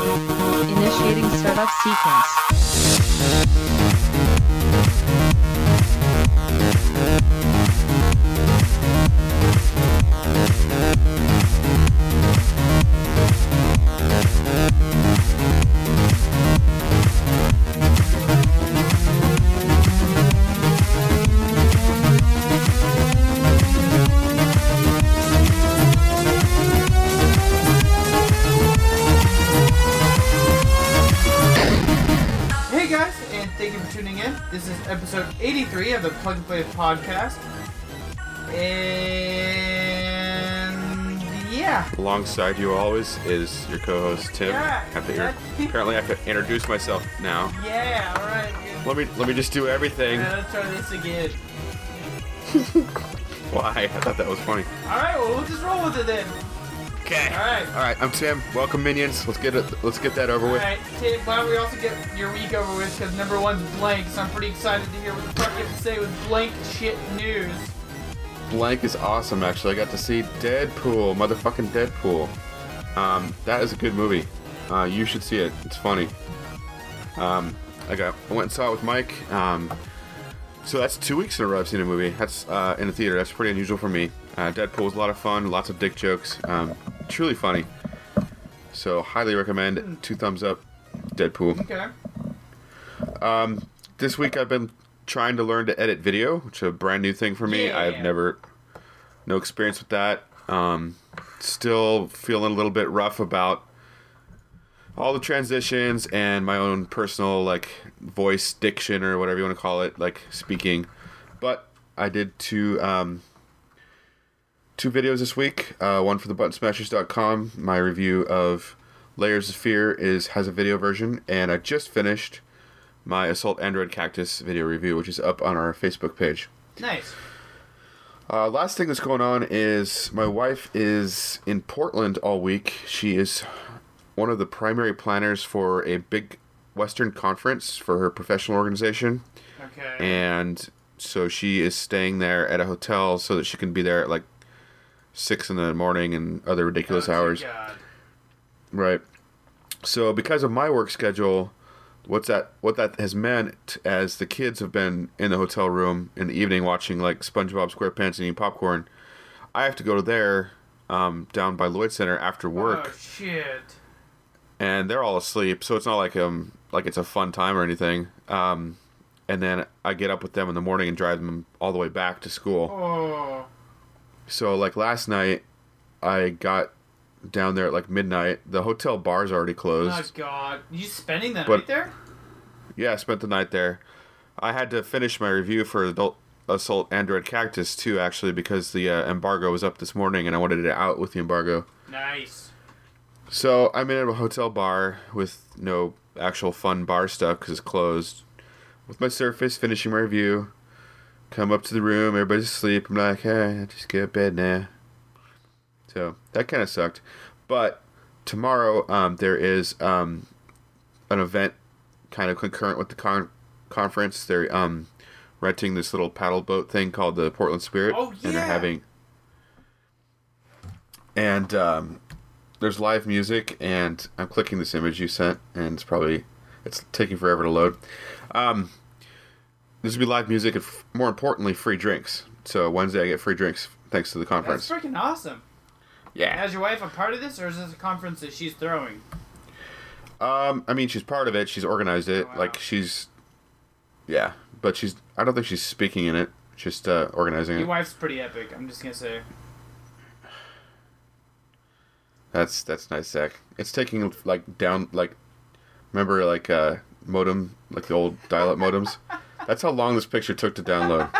Initiating startup sequence. Hey This is episode 83 of the Plug and Play podcast. And yeah, Alongside you always is your co-host Tim. Yeah, Have to yeah. apparently I have to introduce myself now. yeah, alright. Let me let me just do everything. Yeah, let's try this again. Why? I thought that was funny. Alright, well, we'll just roll with it then. Okay. Alright. All right. I'm Tim. Welcome, minions. Let's get it. Let's get that over with. Alright, Tim, why don't we also get your week over with? Because number one's blank, so I'm pretty excited to hear what the fuck you have to say with blank shit news. Blank is awesome. Actually, I got to see Deadpool, motherfucking Deadpool. Um, that is a good movie. Uh, you should see it. It's funny. Um, I got. I went and saw it with Mike. Um, so that's two weeks in a row I've seen a movie. That's uh, in the theater. That's pretty unusual for me. Uh, Deadpool was a lot of fun. Lots of dick jokes. Um, truly funny. So highly recommend. Two thumbs up. Deadpool. Okay. This week I've been trying to learn to edit video, which is a brand new thing for me. Yeah. I've never no experience with that. Um, still feeling a little bit rough about all the transitions and my own personal like voice diction or whatever you want to call it, like speaking. But I did two um, two videos this week. Uh, one for the buttonsmashers.com. My review of Layers of Fear is has a video version, and I just finished my Assault Android Cactus video review, which is up on our Facebook page. Nice. Uh, last thing that's going on is my wife is in Portland all week. She is one of the primary planners for a big Western conference for her professional organization, Okay. and so she is staying there at a hotel so that she can be there at like six in the morning and other ridiculous Oh, hours. God. Right. So because of my work schedule, what's that what that has meant as the kids have been in the hotel room in the evening watching like SpongeBob SquarePants and eating popcorn, I have to go to there um, down by Lloyd Center after work Oh, shit. and they're all asleep, so it's not like um like it's a fun time or anything. Um, and then I get up with them in the morning and drive them all the way back to school. Oh. So like last night, I got down there at like midnight. The hotel bar's already closed. Oh, God. You spending the But- night there? Yeah, I spent the night there. I had to finish my review for Adult Assault Android Cactus too, actually, because the uh, embargo was up this morning, and I wanted it out with the embargo. Nice. So I'm in a hotel bar with no actual fun bar stuff because it's closed. With my Surface, finishing my review. Come up to the room, everybody's asleep. I'm like, hey, I just get to bed now. So that kind of sucked. But tomorrow, um, there is um, an event kind of concurrent with the con- conference. They're um, renting this little paddle boat thing called the Portland Spirit. Oh, And they're having. And um, there's live music, and I'm clicking this image you sent, and it's probably it's taking forever to load. Um, there's gonna be live music and, f- more importantly, free drinks. So Wednesday I get free drinks thanks to the conference. That's freaking awesome. Yeah. Is your wife a part of this, or is this a conference that she's throwing? Um, I mean, she's part of it. She's organized it. Oh, wow. Like she's, yeah, but she's. I don't think she's speaking in it. Just uh, organizing Your it. Your wife's pretty epic. I'm just gonna say. That's that's nice, Zach. It's taking like down like, remember like uh modem like the old dial-up modems. That's how long this picture took to download.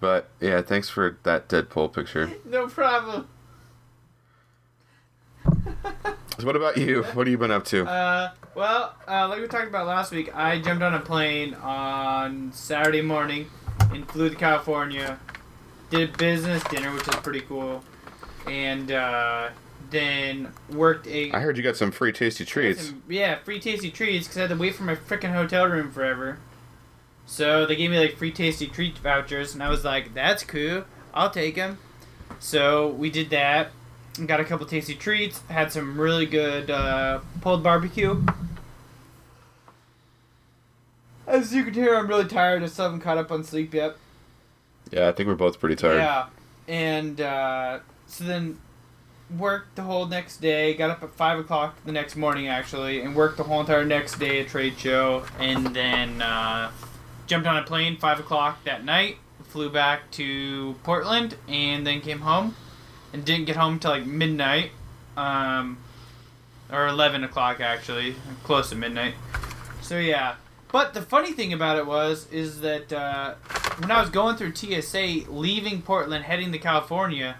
But yeah, thanks for that Deadpool picture. No problem. So what about you? What have you been up to? Uh, Well, uh, like we talked about last week, I jumped on a plane on Saturday morning and flew to California. Did business dinner, which was pretty cool, and uh, then worked a I heard you got some free tasty treats. some- yeah, free tasty treats because I had to wait for my freaking hotel room forever. So they gave me like free tasty treat vouchers, and I was like, "That's cool. I'll take them." So we did that. and Got a couple tasty treats. Had some really good uh, pulled barbecue. As you can hear, I'm really tired. I still haven't caught up on sleep yet. Yeah, I think we're both pretty tired. Yeah, and uh, so then worked the whole next day. Got up at five o'clock the next morning actually, and worked the whole entire next day at trade show, and then uh, jumped on a plane five o'clock that night. Flew back to Portland, and then came home, and didn't get home till like midnight, um, or eleven o'clock actually, close to midnight. So yeah. But the funny thing about it was, is that uh, when I was going through TSA, leaving Portland, heading to California,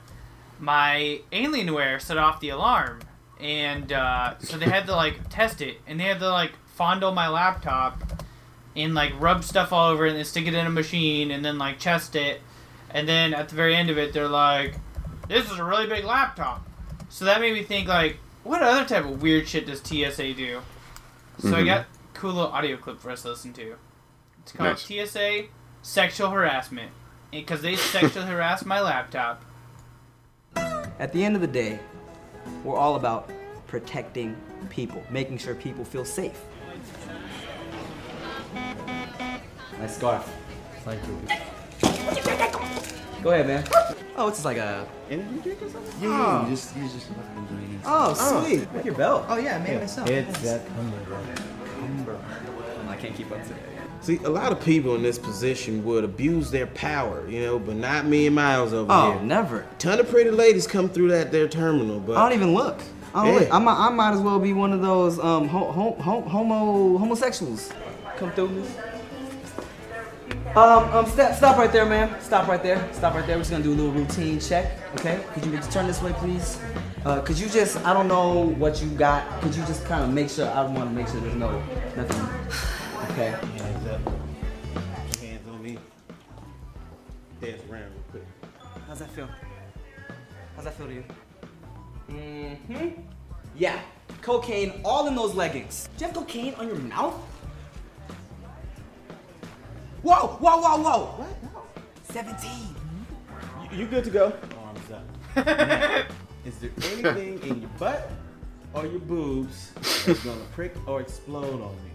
my Alienware set off the alarm, and uh, so they had to like test it, and they had to like fondle my laptop, and like rub stuff all over it, and then stick it in a machine, and then like test it, and then at the very end of it, they're like, "This is a really big laptop." So that made me think like, what other type of weird shit does TSA do? So I Mhm. got a cool little audio clip for us to listen to. It's called Nice. TSA sexual harassment because they sexually harassed my laptop. At the end of the day, we're all about protecting people, making sure people feel safe. Nice scarf. Thank you. Go ahead, man. Oh, it's just like a. Energy drink or something? Yeah, oh. you just you just fucking doing Oh, sweet. Like your belt. Oh yeah, I made it myself. It's that Cumberland. I can't keep up to that. See, a lot of people in this position would abuse their power, you know, but not me and Miles over Oh, here. never. Ton of pretty ladies come through that their terminal, but I don't even look. I don't Yeah. look. I might, I might as well be one of those um ho- ho- ho- homo homosexuals. Come through me. Um, um, stop, stop right there, man. Stop right there. Stop right there. We're just gonna do a little routine check, okay? Could you turn this way, please? Uh, could you just, I don't know what you got. Could you just kind of make sure? I want to make sure there's no nothing. Okay. hands up. Hands on me. Dance around real quick. How's that feel? How's that feel to you? Mm-hmm. Yeah. Cocaine all in those leggings. Do you have cocaine on your mouth? Whoa, whoa, whoa, whoa. What? 17. You, you good to go? Oh, Arms up. Now, is there anything in your butt or your boobs that's gonna prick or explode on me?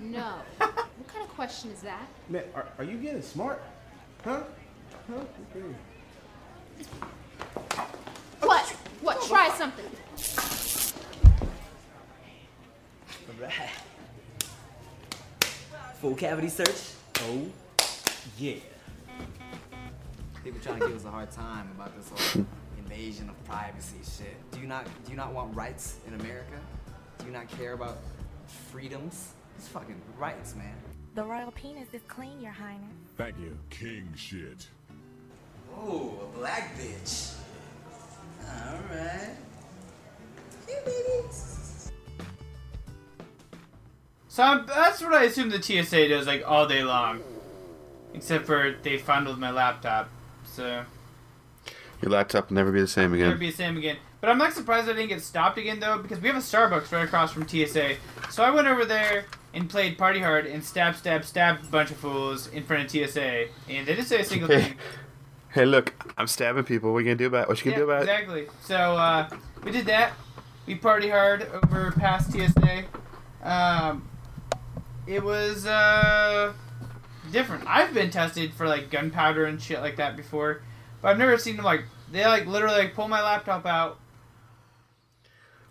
No. what kind of question is that? Man, are, are you getting smart? Huh? Huh? Okay. What? What? Try something. Alright. Full cavity search. Oh, yeah. People trying to give us a hard time about this whole invasion of privacy shit. Do you not do you not want rights in America? Do you not care about freedoms? It's fucking rights, man. The royal penis is clean, Your Highness. Thank you. King shit. Oh, a black bitch. Alright. So I'm, that's what I assume the TSA does like all day long, except for they fondled my laptop. So Your laptop will never be the same again. never be the same again. But I'm not surprised I didn't get stopped again though, because we have a Starbucks right across from TSA. So I went over there and played Party Hard and stab, stab, stabbed a bunch of fools in front of TSA, and they didn't say a single Hey, thing. hey, look, I'm stabbing people. What you gonna do about? What you gonna do about it? exactly. So uh, we did that. We party hard over past TSA. Um, it was uh, different. I've been tested for like gunpowder and shit like that before, but I've never seen them like they like literally like pull my laptop out.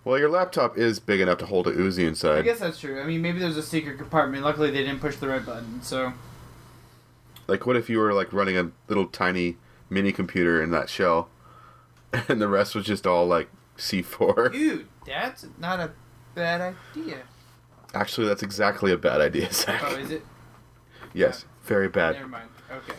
Well, your laptop is big enough to hold a Uzi inside. I guess that's true. I mean, maybe there's a secret compartment. Luckily, they didn't push the red button. So Like, what if you were like running a little tiny mini computer in that shell, and the rest was just all like C4? dude, that's not a bad idea. Actually, that's exactly a bad idea, Zach. Oh, is it? yes, very bad. Never mind. Okay.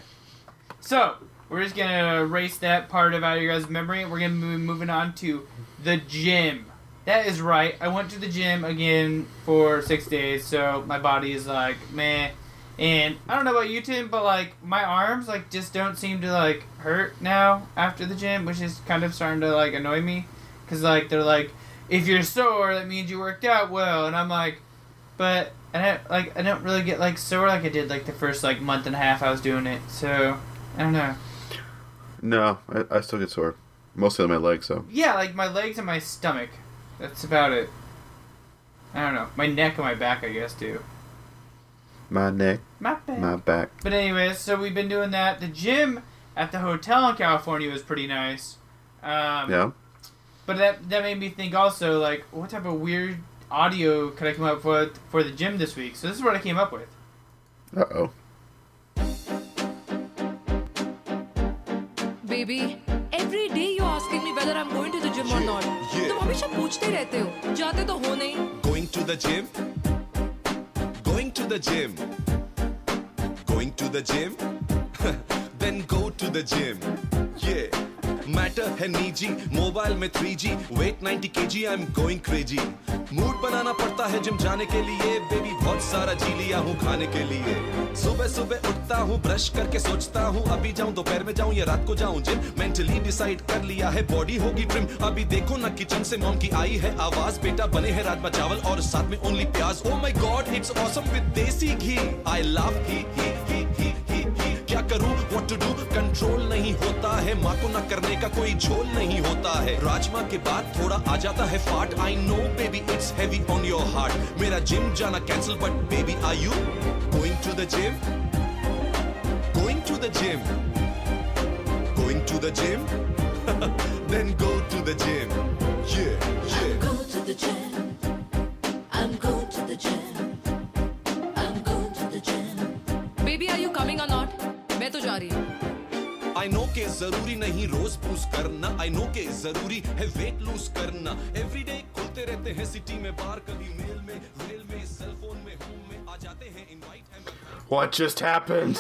So we're just gonna erase that part of out of your guys' memory. We're gonna be moving on to the gym. that is right. I went to the gym again for six days, so my body is like meh. And I don't know about you, Tim, but like my arms like just don't seem to like hurt now after the gym, which is kind of starting to like annoy me, cause like they're like, if you're sore, that means you worked out well, and I'm like, but I don't like I don't really get like sore like I did like the first like month and a half I was doing it, so I don't know. No, I, I still get sore. Mostly on my legs, though. Yeah, like my legs and my stomach. That's about it. I don't know. My neck and my back, I guess, too. My neck, My back. my back. But anyways, so we've been doing that. The gym at the hotel in California was pretty nice. Um, Yeah. But that that made me think also like what type of weird audio could I come up with for the gym this week? So this is what I came up with. Uh oh. Baby every day you asking me whether I am going to the gym और not yeah. तुम हमेशा पूछते रहते हो जाते तो हो नहीं Going to the gym? Going to the gym? Going to the gym? then go to the gym. Matter है निजी। मोबाइल में 3G weight 90 kg I am going crazy mood बनाना पड़ता है जिम जाने के लिए। बेबी बहुत सारा जी लिया हूँ खाने के लिए। सुबह सुबह उठता हूँ ब्रश करके सोचता हूँ, अभी जाऊँ, दोपहर में जाऊँ या रात को जाऊँ जिम मेंटली डिसाइड कर लिया है बॉडी होगी ट्रिम अभी देखो ना किचन से मॉम की आई है आवाज़। बेटा बने हैं राजमा चावल और साथ में ओनली प्याज। ओ my god it's awesome with desi ghee. I love ही ही ही ही करूँ व्हाट टू डू कंट्रोल नहीं होता है माँ को ना करने का कोई झोल नहीं होता है। राजमा के बाद थोड़ा आ जाता है फाट I know baby it's heavy on your heart मेरा जिम जाना cancel but baby are you going to the gym going to the gym going to the gym then go to the gym. Yeah yeah. Go to the gym. I'm going to the gym. I'm going to the gym. Baby are you coming or not मैं तो जा रही हूँ I know के जरूरी नहीं रोज पूछ करना आई नो के जरूरी है वेट लूज करना एवरीडे खुलते रहते हैं सिटी में बार कभी मेल में रेल में सेल फोन में होम में आ जाते हैं invite What just happened?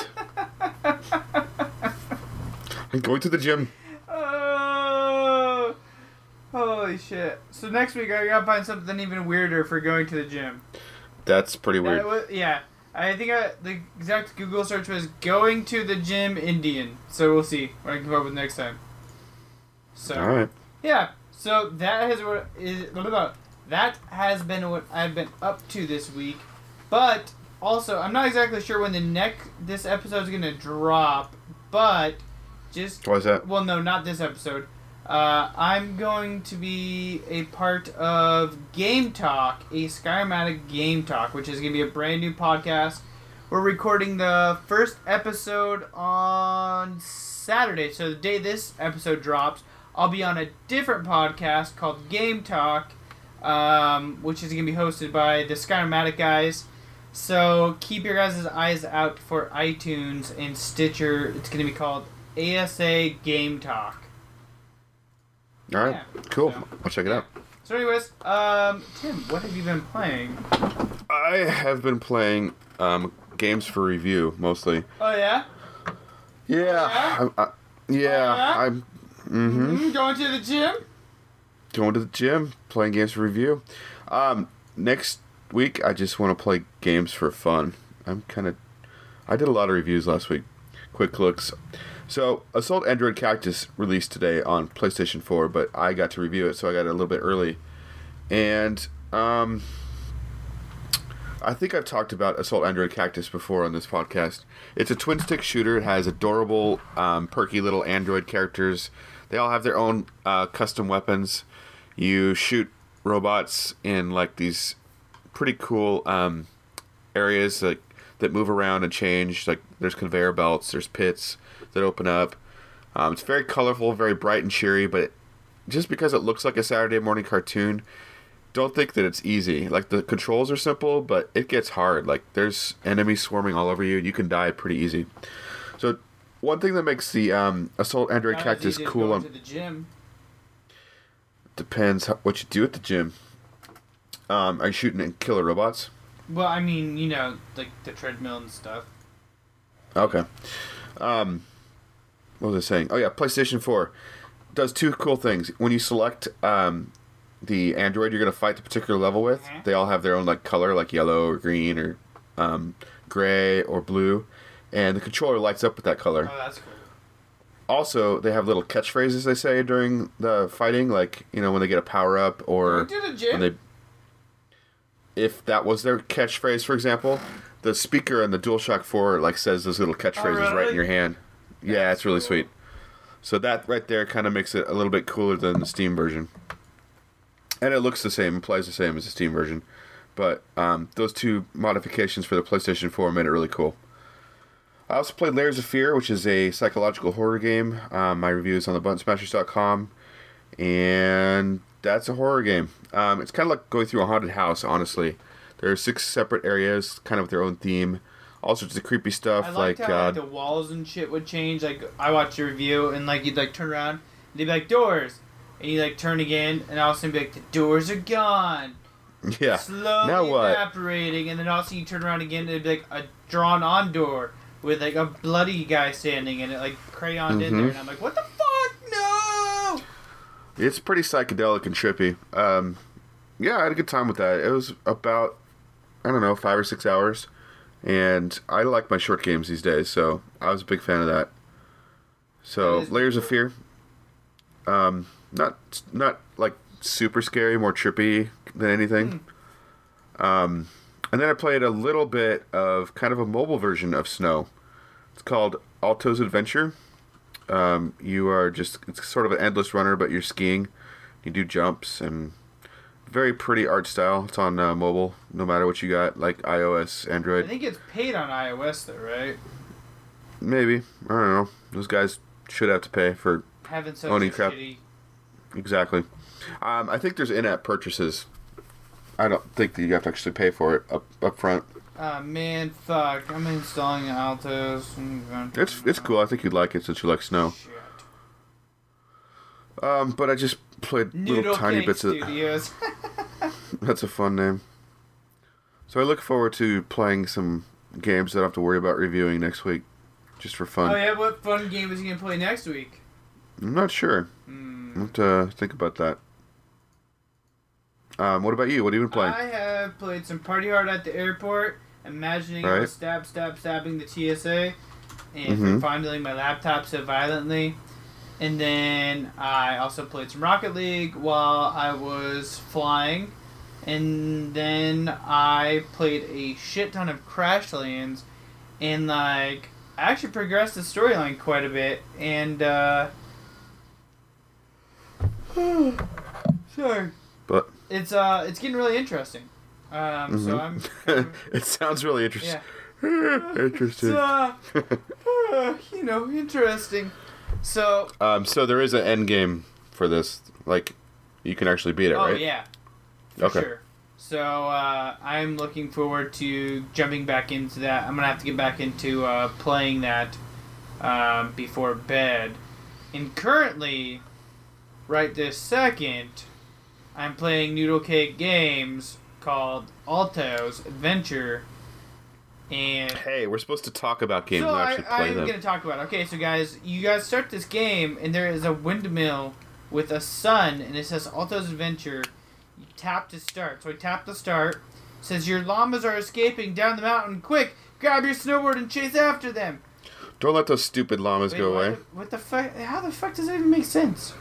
I'm going to the gym. Oh, holy shit! So next week I gotta find something even weirder for going to the gym. That's pretty weird. That wa- yeah, I think I, the exact Google search was "going to the gym Indian." So we'll see what I can come up with next time. So All right. yeah, so that has what is blah. that has been what I've been up to this week, but also I'm not exactly sure when the next this episode is gonna drop, but just Why is that? well, no, not this episode. Uh, I'm going to be a part of Game Talk, a Skyrimatic Game Talk, which is going to be a brand new podcast. We're recording the first episode on Saturday, so the day this episode drops, I'll be on a different podcast called Game Talk, um, which is going to be hosted by the Skyrimatic guys. So keep your guys' eyes out for iTunes and Stitcher. It's going to be called ASA Game Talk. All right. Yeah, cool. so- I'll check it out. So, anyways, um, Tim, what have you been playing? I have been playing um, games for review mostly. Oh yeah, Yeah. I'm, I, yeah. yeah? I'm. Mm-hmm. Mhm, going to the gym. Going to the gym, playing games for review. Um, next week, I just want to play games for fun. I'm kind of. I did a lot of reviews last week. Quick looks. So, Assault Android Cactus released today on PlayStation 4, but I got to review it, so I got it a little bit early. And um, I think I've talked about Assault Android Cactus before on this podcast. It's a twin stick shooter. It has adorable, um, perky little android characters. They all have their own uh, custom weapons. You shoot robots in like these pretty cool um, areas like that move around and change. Like there's conveyor belts, there's pits that open up. Um, it's very colorful, very bright and cheery, but just because it looks like a Saturday morning cartoon, don't think that it's easy. Like the controls are simple, but it gets hard. Like there's enemies swarming all over you. You can die pretty easy. So one thing that makes the um, Assault Android Not Cactus cool going on the gym. depends how, what you do at the gym. Um, are you shooting at killer robots? Well, I mean, you know, like the treadmill and stuff. Okay. Um, what was I saying? Oh yeah, PlayStation Four does two cool things. When you select um, the android you're gonna fight the particular level with. Mm-hmm. They all have their own like color, like yellow or green or um, gray or blue, and the controller lights up with that color. Oh, that's cool. Also, they have little catchphrases they say during the fighting, like you know when they get a power up or Going to the gym? when they. If that was their catchphrase, for example, the speaker in the DualShock 4 like says those little catchphrases right in Oh, your hand. Yeah, it's really sweet. So that right there kind of makes it a little bit cooler than the Steam version. And it looks the same, plays the same as the Steam version. But um, those two modifications for the PlayStation 4 made it really cool. I also played Layers of Fear, which is a psychological horror game. Um, my review is on the buttonsmashers.com. And that's a horror game. Um, it's kind of like going through a haunted house, honestly. There are six separate areas, kind of with their own theme. All sorts of creepy stuff, I liked like how uh, like, the walls and shit would change. Like I watched a review and like you'd like turn around, and they'd be like doors, and you like turn again, and all of a sudden be like the doors are gone, yeah. slowly Now what? evaporating, and then all of a sudden you turn around again, and it'd be like a drawn on door with like a bloody guy standing in it, like crayoned in there, Mhm. and I'm like, what the fuck? No! It's pretty psychedelic and trippy. Um, yeah, I had a good time with that. It was about, I don't know, five or six hours. And I like my short games these days, so I was a big fan of that. So, Layers of Fear. Um, not not like super scary, more trippy than anything. Um, and then I played a little bit of kind of a mobile version of Snow. It's called Alto's Adventure. Um, you are just it's sort of an endless runner, but you're skiing. You do jumps and very pretty art style. It's on uh, mobile, no matter what you got, like iOS, Android. I think it's paid on iOS though, right? Maybe I don't know. Those guys should have to pay for Having such owning a crap. shitty. Exactly. Um, I think there's in-app purchases. I don't think that you have to actually pay for it up up front. Ah man, fuck! I'm installing Altos. It's it's cool. I think you'd like it since you like snow. Um, but I just played little tiny Cake bits of. That's a fun name. So I look forward to playing some games that I have to worry about reviewing next week, just for fun. Oh yeah, what fun game is he gonna play next week? I'm not sure. Hmm. I have to think about that. Um, what about you? What have you been playing? I have played some Party Hard at the airport, imagining I Right. was stab, stab, stabbing the TSA, and Mhm. fondling my laptop so violently. And then I also played some Rocket League while I was flying. And then I played a shit ton of Crashlands, and like I actually progressed the storyline quite a bit. And uh, sorry, But it's uh it's getting really interesting. Um, so I'm Mhm. it sounds really interesting. yeah. interesting. It's, uh, uh, you know, interesting. So, um, so there is an end game for this. Like, you can actually beat it, oh right? yeah, for Okay. sure. So uh, I'm looking forward to jumping back into that. I'm gonna have to get back into uh, playing that um, before bed. And currently, right this second, I'm playing Noodlecake Games called Alto's Adventure. And Hey, we're supposed to talk about games, so not I, I'm them. gonna talk about. It. Okay, so guys, you guys start this game, and there is a windmill with a sun, and it says Alto's Adventure. You tap to start. So I tap to start. It says your llamas are escaping down the mountain. Quick, grab your snowboard and chase after them. Don't let those stupid llamas Wait, go what away. the- What the fuck? How the fuck does that even make sense?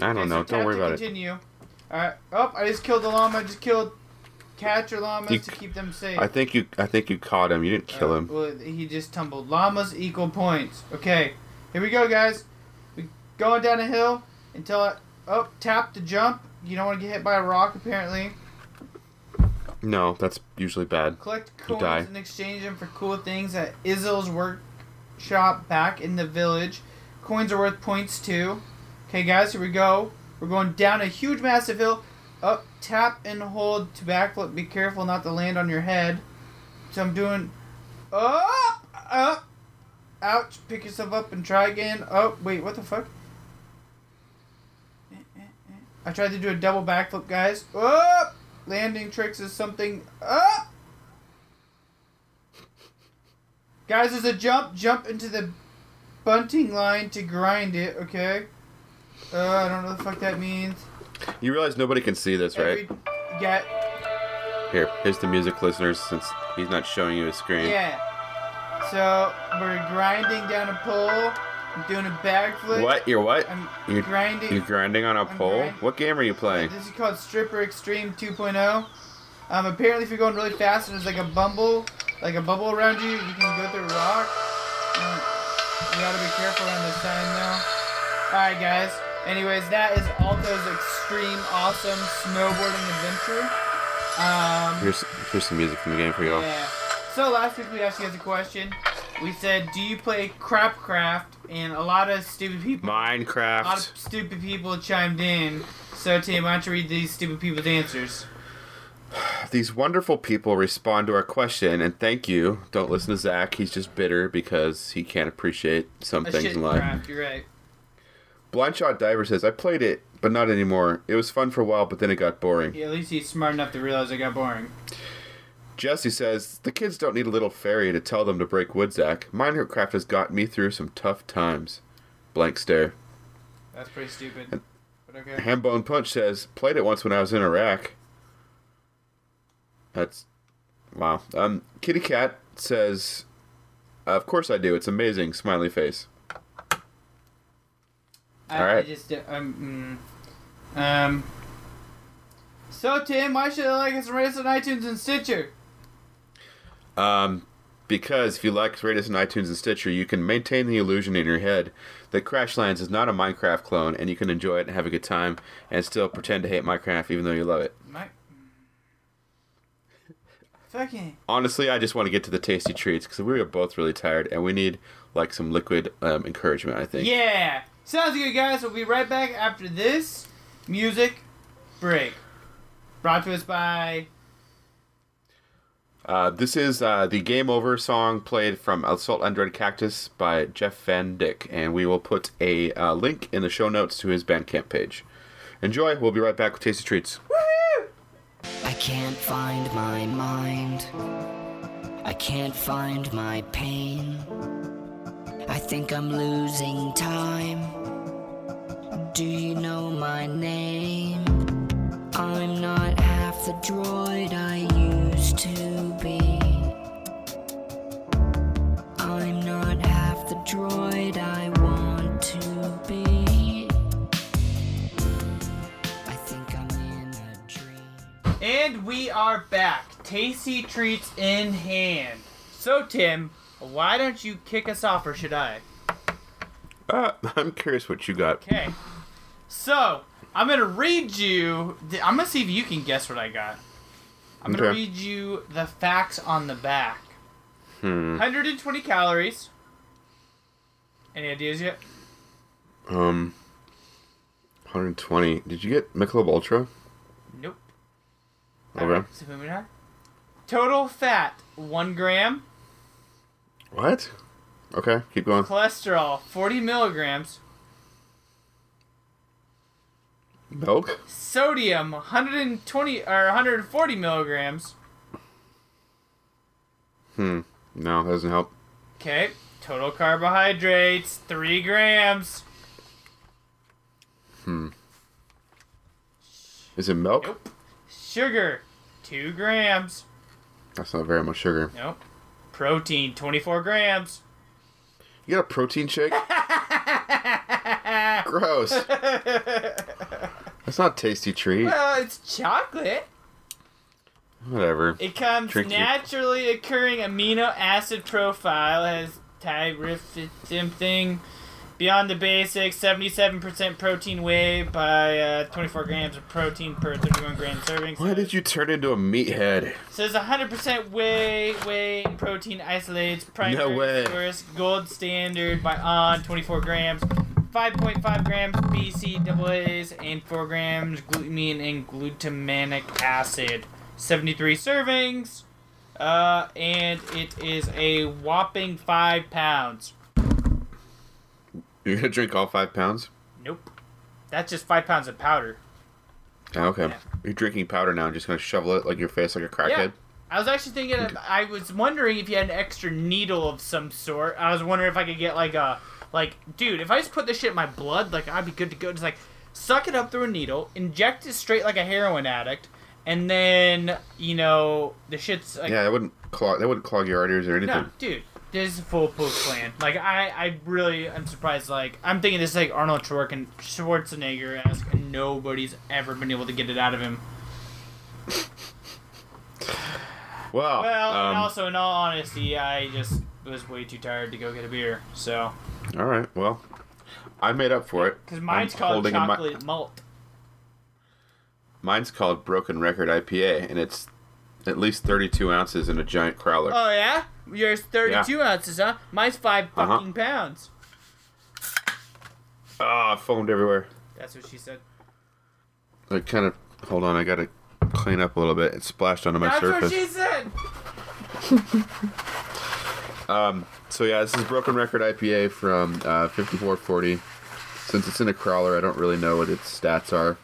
I don't Okay, know. so Don't worry about it. continue. All right. Oh, I just killed the llama. I just killed or llamas You to keep them safe. I think you. I think you caught him. You didn't kill Uh, him. Well, he just tumbled. Llamas equal points. Okay, here we go, guys. We going down a hill until I oh tap to jump. You don't want to get hit by a rock, apparently. No, that's usually bad. Collect coins die. and exchange them for cool things at Izel's workshop back in the village. Coins are worth points too. Okay, guys, here we go. We're going down a huge, massive hill. Up, tap and hold to backflip. Be careful not to land on your head. So I'm doing up, up, ouch. Pick yourself up and try again. Oh, wait, what the fuck? I tried to do a double backflip, guys. Up! Landing tricks is something. Up! Guys, there's a jump. Jump into the bunting line to grind it, okay? Uh, I don't know what the fuck that means. You realize nobody can see this, right? Every, yeah, Here, here's the music listeners since he's not showing you his screen. yeah. So we're grinding down a pole, I'm doing a backflip. What? You're what? I'm you're grinding. You're grinding on a pole? grind- What game are you playing? This is called Stripper Extreme 2.0. Um, apparently, if you're going really fast and there's like a bumble, like a bubble around you, you can go through rock. Um, you gotta be careful on this sign though. Alright, guys. Anyways, that is Alto's Extreme Awesome Snowboarding Adventure. Um, Here's here's some music from the game for y'all. yeah. So last week we asked you guys a question. We said, "Do you play Crapcraft?" And a lot of stupid people, Minecraft. a lot of stupid people chimed in. So Tim, why don't you read these stupid people's answers? These wonderful people respond to our question and thank you. Don't listen to Zach. He's just bitter because he can't appreciate some A things shit in life. craft, you're right. Blind Shot Diver says, I played it, but not anymore. It was fun for a while, but then it got boring. Yeah, at least he's smart enough to realize it got boring. Jesse says, The kids don't need a little fairy to tell them to break wood, Zach. Minecraft has gotten me through some tough times. Blank stare. That's pretty stupid. But okay. Hambone Punch says, Played it once when I was in Iraq. That's. Wow. Um, Kitty Cat says, Of course I do. It's amazing. Smiley face. I, All right. I just um, mm, um. So Tim, why should I like us and rate us on iTunes and Stitcher? Um, because if you like rate us on iTunes and Stitcher, you can maintain the illusion in your head that Crashlands is not a Minecraft clone, and you can enjoy it and have a good time, and still pretend to hate Minecraft even though you love it. My. Fucking. Honestly, I just want to get to the tasty treats because we are both really tired, and we need like some liquid um, encouragement. I think. Yeah. Sounds good, guys. We'll be right back after this music break. Brought to us by. Uh, this is uh, the Game Over song played from Assault Android Cactus by Jeff Van Dyck, and we will put a uh, link in the show notes to his Bandcamp page. Enjoy. We'll be right back with Tasty Treats. I can't find my mind. I can't find my pain. I think I'm losing time. Do you know my name? I'm not half the droid I used to be. I'm not half the droid I want to be. I think I'm in a dream. And we are back. Tasty treats in hand. So, Tim, why don't you kick us off, or should I? Uh, I'm curious what you got. Okay. So, I'm going to read you. I'm going to see if you can guess what I got. I'm going to Okay. read you the facts on the back Hmm. 120 calories. Any ideas yet? Um, 120. Did you get Michelob Ultra? Nope. Okay. Alright, so moving on. Total fat, 1 gram. What? Okay, keep going. Cholesterol, 40 milligrams. Milk? Sodium, 120 or 140 milligrams. Hmm. No, that doesn't help. Okay. Total carbohydrates, 3 grams. Hmm. Is it milk? Nope. Sugar, 2 grams. That's not very much sugar. Nope. Protein, 24 grams. You got a protein shake? Gross. That's not a tasty treat. Well, it's chocolate. Whatever. It comes Drink your- naturally occurring amino acid profile has tyrosine thing beyond the Basics, 77% protein whey by uh, 24 grams of protein per 31 gram serving. Why did you turn into a meathead? Says 100% whey, whey protein isolates, primary whey. source, gold standard by on 24 grams, 5.5 grams BCAAs, and 4 grams glutamine and glutamic acid. 73 servings, uh, and it is a whopping 5 pounds. You're gonna drink all five pounds? Nope. That's just 5 pounds of powder. Okay. You're drinking powder now and just gonna shovel it like your face like a crackhead? Yeah. I was actually thinking, of, I was wondering if you had an extra needle of some sort. I was wondering if I could get like a, like, dude, if I just put this shit in my blood, like, I'd be good to go. Just like, suck it up through a needle, inject it straight like a heroin addict, and then you know the shit's like yeah, that wouldn't clog. That wouldn't clog your arteries or anything. no, dude. This is a foolproof plan. Like I, I really am surprised. Like I'm thinking this is like Arnold Schwarzenegger, esque, and nobody's ever been able to get it out of him. Well, Well, um, and also in all honesty, I just was way too tired to go get a beer. So all right. Well, I made up for it. because mine's I'm called a mi- chocolate malt. Mine's called Broken Record IPA, and it's at least 32 ounces in a giant crowler. Oh yeah, yours 32 ounces, huh? Mine's 5 Uh-huh. fucking pounds. Ah, it foamed everywhere. That's what she said. I kind of hold on. I gotta clean up a little bit. It splashed onto my That's surface. That's what she said. Um, so yeah, this is Broken Record IPA from uh, 5440. Since it's in a crowler, I don't really know what its stats are,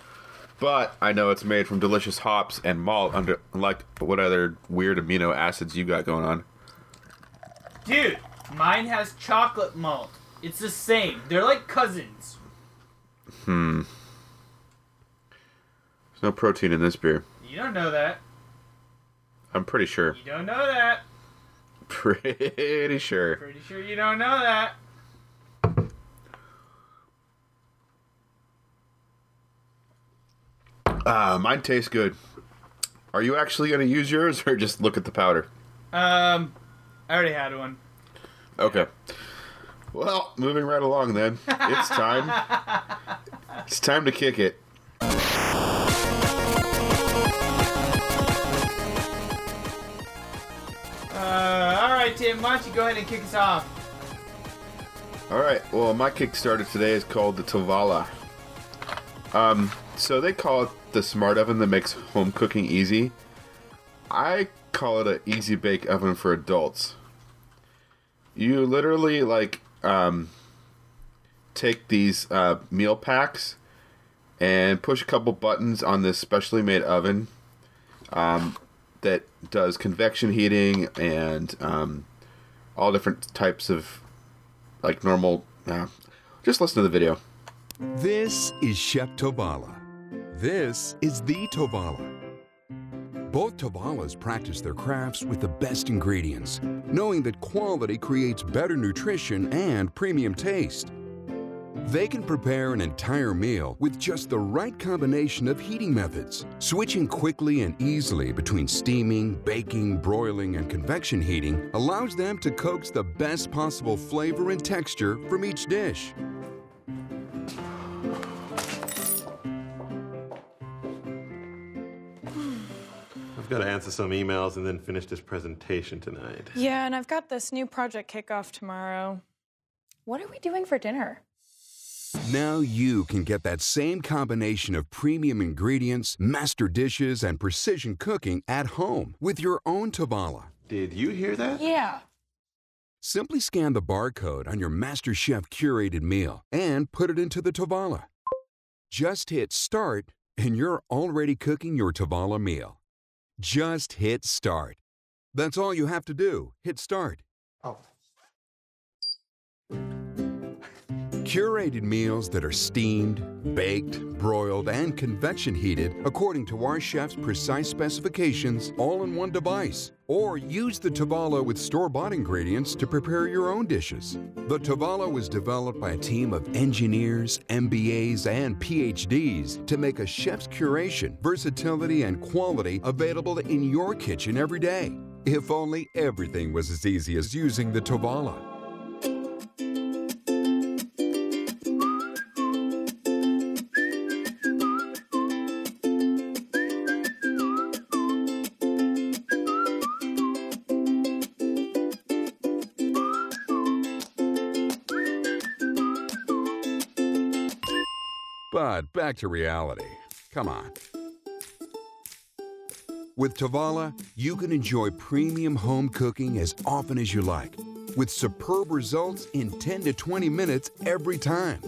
but I know it's made from delicious hops and malt. Under like what other weird amino acids you got going on? Dude, mine has chocolate malt. It's the same. They're like cousins. Hmm. There's no protein in this beer. You don't know that. I'm pretty sure. You don't know that. Pretty sure. Pretty sure you don't know that. Ah, mine tastes good. Are you actually gonna use yours or just look at the powder? Um, I already had one. Okay. Well, moving right along then. It's time. it's time to kick it. Uh, all right, Tim. Why don't you go ahead and kick us off? All right. Well, my Kickstarter today is called the Tovala. Um, so they call it the smart oven that makes home cooking easy. I call it an easy bake oven for adults. You literally like um, take these uh, meal packs and push a couple buttons on this specially made oven um, that does convection heating and um, all different types of like normal. Uh, just listen to the video. This is Chef Tovala. This is the Tovala. Both Tovalas practice their crafts with the best ingredients, knowing that quality creates better nutrition and premium taste. They can prepare an entire meal with just the right combination of heating methods, switching quickly and easily between steaming, baking, broiling, and convection heating allows them to coax the best possible flavor and texture from each dish. Got to answer some emails and then finish this presentation tonight. Yeah, and I've got this new project kickoff tomorrow. What are we doing for dinner? Now you can get that same combination of premium ingredients, master dishes, and precision cooking at home with your own Tovala. Did you hear that? Yeah. Simply scan the barcode on your MasterChef curated meal and put it into the Tovala. Just hit start, and you're already cooking your Tovala meal. Just hit start. That's all you have to do. Hit start. Oh. Curated meals that are steamed, baked, broiled, and convection heated according to our chef's precise specifications, all in one device. Or use the Tovala with store bought ingredients to prepare your own dishes. The Tovala was developed by a team of engineers, MBAs, and PhDs to make a chef's curation, versatility, and quality available in your kitchen every day. If only everything was as easy as using the Tovala. Back to reality. Come on. With Tovala, you can enjoy premium home cooking as often as you like, with superb results in 10 to 20 minutes every time.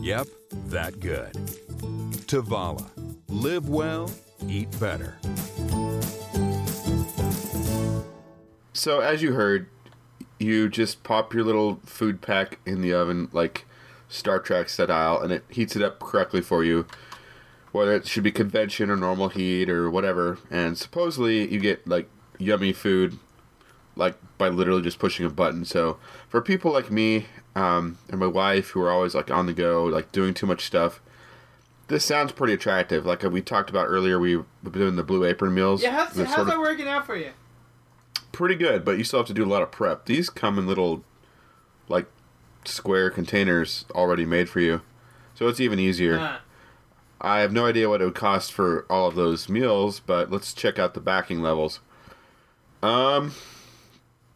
Yep, that good. Tovala. Live well, eat better. So as you heard, you just pop your little food pack in the oven like Star Trek style, and it heats it up correctly for you. Whether it should be convention or normal heat or whatever, and supposedly you get like yummy food, like by literally just pushing a button. So for people like me um, and my wife who are always like on the go, like doing too much stuff, this sounds pretty attractive. Like we talked about earlier, we were doing the blue apron meals. Yeah, how's, how's sort of that working out for you? Pretty good, but you still have to do a lot of prep. These come in little, like, square containers already made for you, so it's even easier. Uh, I have no idea what it would cost for all of those meals, but let's check out the backing levels. Um,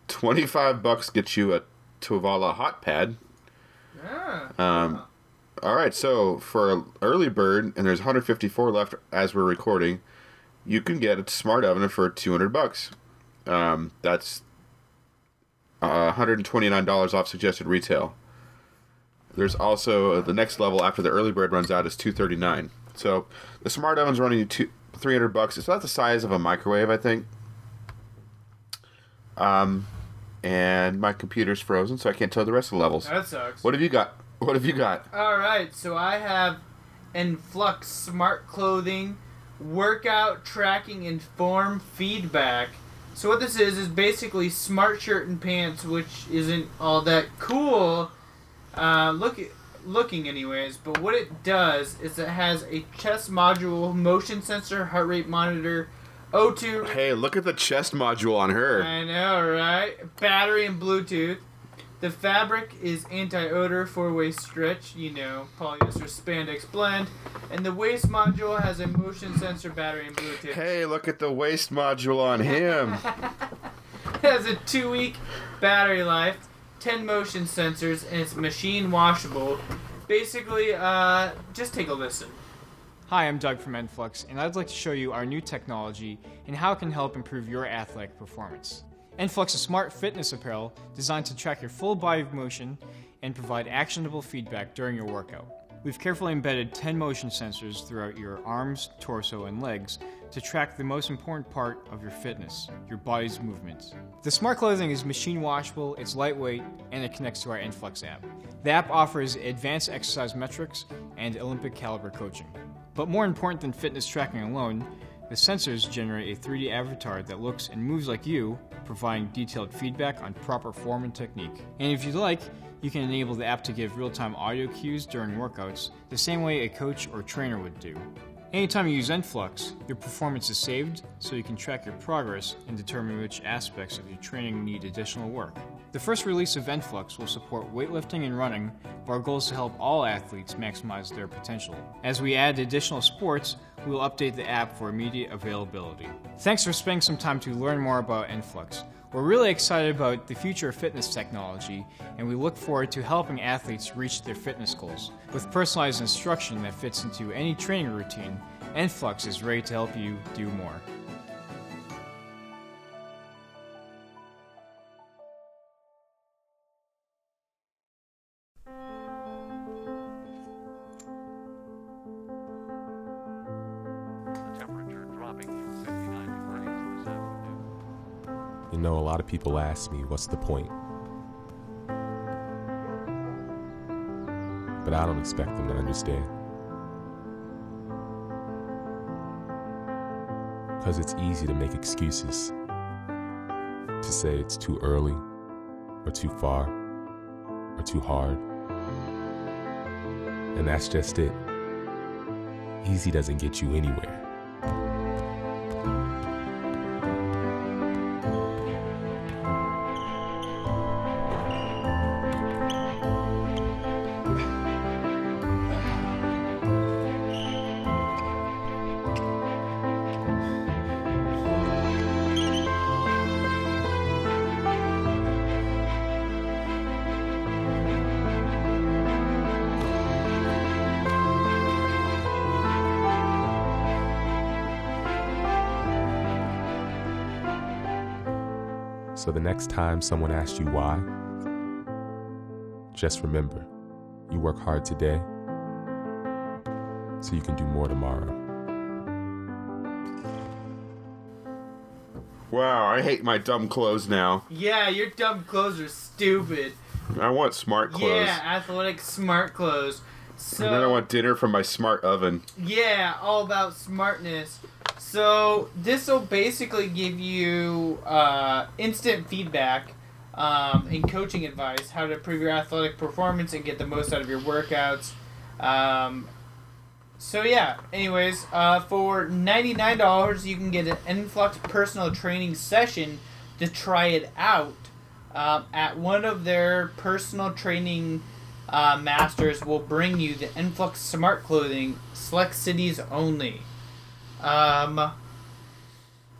twenty-five bucks gets you a Tovala hot pad. yeah. Um, all right, so for an early bird, and there's 154 left as we're recording, you can get a smart oven for 200 bucks. Um, that's uh, 129 dollars off suggested retail. There's also uh, the next level after the early bird runs out is 239. So the smart oven's running you two, 300 bucks. It's about the size of a microwave, I think. Um, and my computer's frozen, so I can't tell the rest of the levels. That sucks. What have you got? What have you got? All right, so I have Enflux Smart Clothing Workout Tracking and Form Feedback. So what this is is basically smart shirt and pants, which isn't all that cool, uh, look looking anyways. But what it does is it has a chest module, motion sensor, heart rate monitor, O2 Hey, look at the chest module on her. I know, right? Battery and Bluetooth. The fabric is anti-odor, four-way stretch, you know, polyester spandex blend, and the waist module has a motion sensor, battery, and Bluetooth. Hey, look at the waist module on him. It has a two-week battery life, 10 motion sensors, and it's machine washable. Basically, uh, just take a listen. Hi, I'm Doug from Enflux, and I'd like to show you our new technology and how it can help improve your athletic performance. Enflux is smart fitness apparel designed to track your full body motion and provide actionable feedback during your workout. We've carefully embedded 10 motion sensors throughout your arms, torso, and legs to track the most important part of your fitness, your body's movements. The smart clothing is machine washable, it's lightweight, and it connects to our Enflux app. The app offers advanced exercise metrics and Olympic caliber coaching. But more important than fitness tracking alone, the sensors generate a 3D avatar that looks and moves like you, providing detailed feedback on proper form and technique. And if you'd like, you can enable the app to give real time audio cues during workouts, the same way a coach or trainer would do. Anytime you use Enflux, your performance is saved so you can track your progress and determine which aspects of your training need additional work. The first release of Enflux will support weightlifting and running, but our goal is to help all athletes maximize their potential. As we add additional sports, we will update the app for immediate availability. Thanks for spending some time to learn more about Enflux. We're really excited about the future of fitness technology, and we look forward to helping athletes reach their fitness goals. With personalized instruction that fits into any training routine, Enflux is ready to help you do more. Lot of people ask me, what's the point? But I don't expect them to understand. Because it's easy to make excuses, to say it's too early, or too far, or too hard. And that's just it. Easy doesn't get you anywhere. Next time someone asks you why, just remember you work hard today so you can do more tomorrow. Wow, I hate my dumb clothes now. Yeah, your dumb clothes are stupid. I want smart clothes. Yeah, athletic smart clothes. So and then I want dinner from my smart oven. Yeah, all about smartness. So this will basically give you uh, instant feedback um, and coaching advice, how to improve your athletic performance and get the most out of your workouts. Um, so yeah. Anyways, uh, for ninety nine dollars, you can get an Enflux personal training session to try it out um, at one of their personal training uh, masters. Will bring you the Enflux smart clothing, select cities only. Um,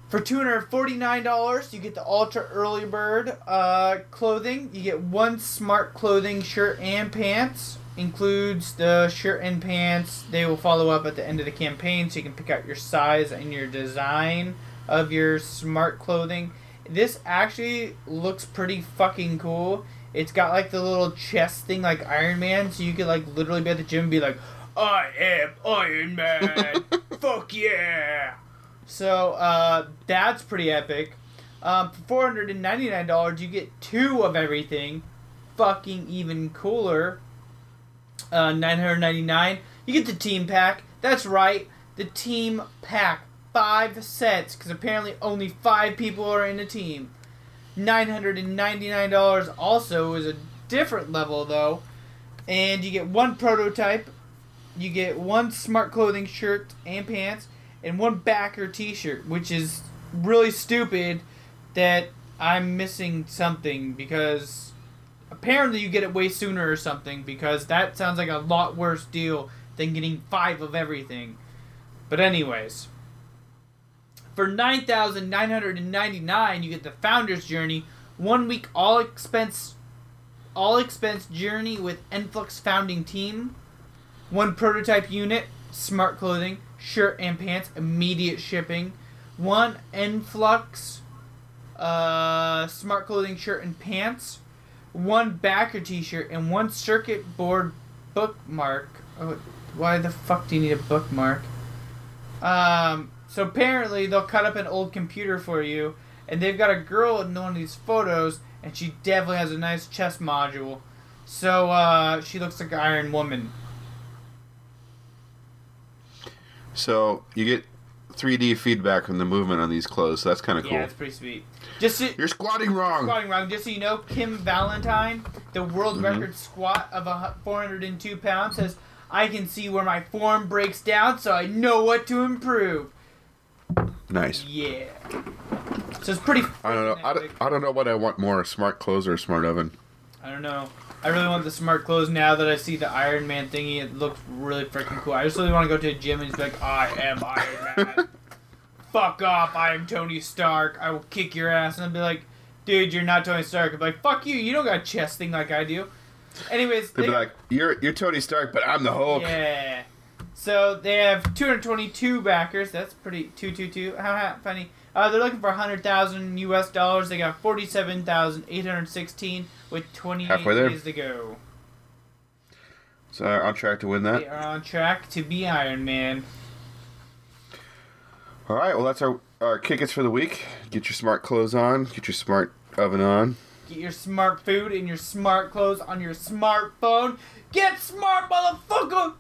for two hundred forty nine dollars, you get the Ultra Early Bird uh, clothing. You get one smart clothing shirt and pants. Includes the shirt and pants. They will follow up at the end of the campaign, so you can pick out your size and your design of your smart clothing. This actually looks pretty fucking cool. It's got like the little chest thing like Iron Man, so you could like literally be at the gym and be like, I am Iron Man. Fuck yeah. So uh, that's pretty epic. Um, for four hundred and ninety nine dollars, you get two of everything. Fucking even cooler. Uh, nine hundred ninety nine. You get the team pack. That's right, the team pack. Five sets, because apparently only five people are in a team. Nine hundred and ninety nine dollars also is a different level though, and you get one prototype. You get one smart clothing shirt and pants and one backer t-shirt which is really stupid that i'm missing something because apparently you get it way sooner or something because that sounds like a lot worse deal than getting five of everything. But anyways for 9999 you get the founder's journey one week all expense all expense journey with enflux founding team one prototype unit smart clothing shirt and pants, immediate shipping. One Enflux uh, smart clothing shirt and pants. One backer t-shirt and one circuit board bookmark. Oh, why the fuck do you need a bookmark? Um, so apparently they'll cut up an old computer for you, and they've got a girl in one of these photos, and she definitely has a nice chest module. So uh, she looks like Iron Woman. So you get 3D feedback from the movement on these clothes. So that's kind of cool. Yeah, it's pretty sweet. Just so, You're squatting wrong. Squatting wrong. Just so you know, Kim Valentine, the world Mhm. record squat of a 402 pounds, says, "I can see where my form breaks down, so I know what to improve." Nice. Yeah. So it's pretty. I don't know. I don't, I don't know what I want more: smart clothes or a smart oven. I don't know. I really want the smart clothes now that I see the Iron Man thingy. It looks really freaking cool. I just really want to go to a gym and just be like, I am Iron Man. Fuck off, I am Tony Stark. I will kick your ass. And I'll be like, dude, you're not Tony Stark. I'll be like, fuck you. You don't got a chest thing like I do. Anyways, They'd they- be like, "You're you're Tony Stark, but I'm the Hulk." yeah. So they have 222 backers. That's pretty. 222. Haha, funny. Uh, they're looking for 100,000 US dollars. They got 47,816 with 28 Halfway there. days to go. So they're on track to win that. They are on track to be Iron Man. All right. Well, that's our our kickets for the week. Get your smart clothes on. Get your smart oven on. Get your smart food and your smart clothes on your smartphone. Get smart, motherfucker!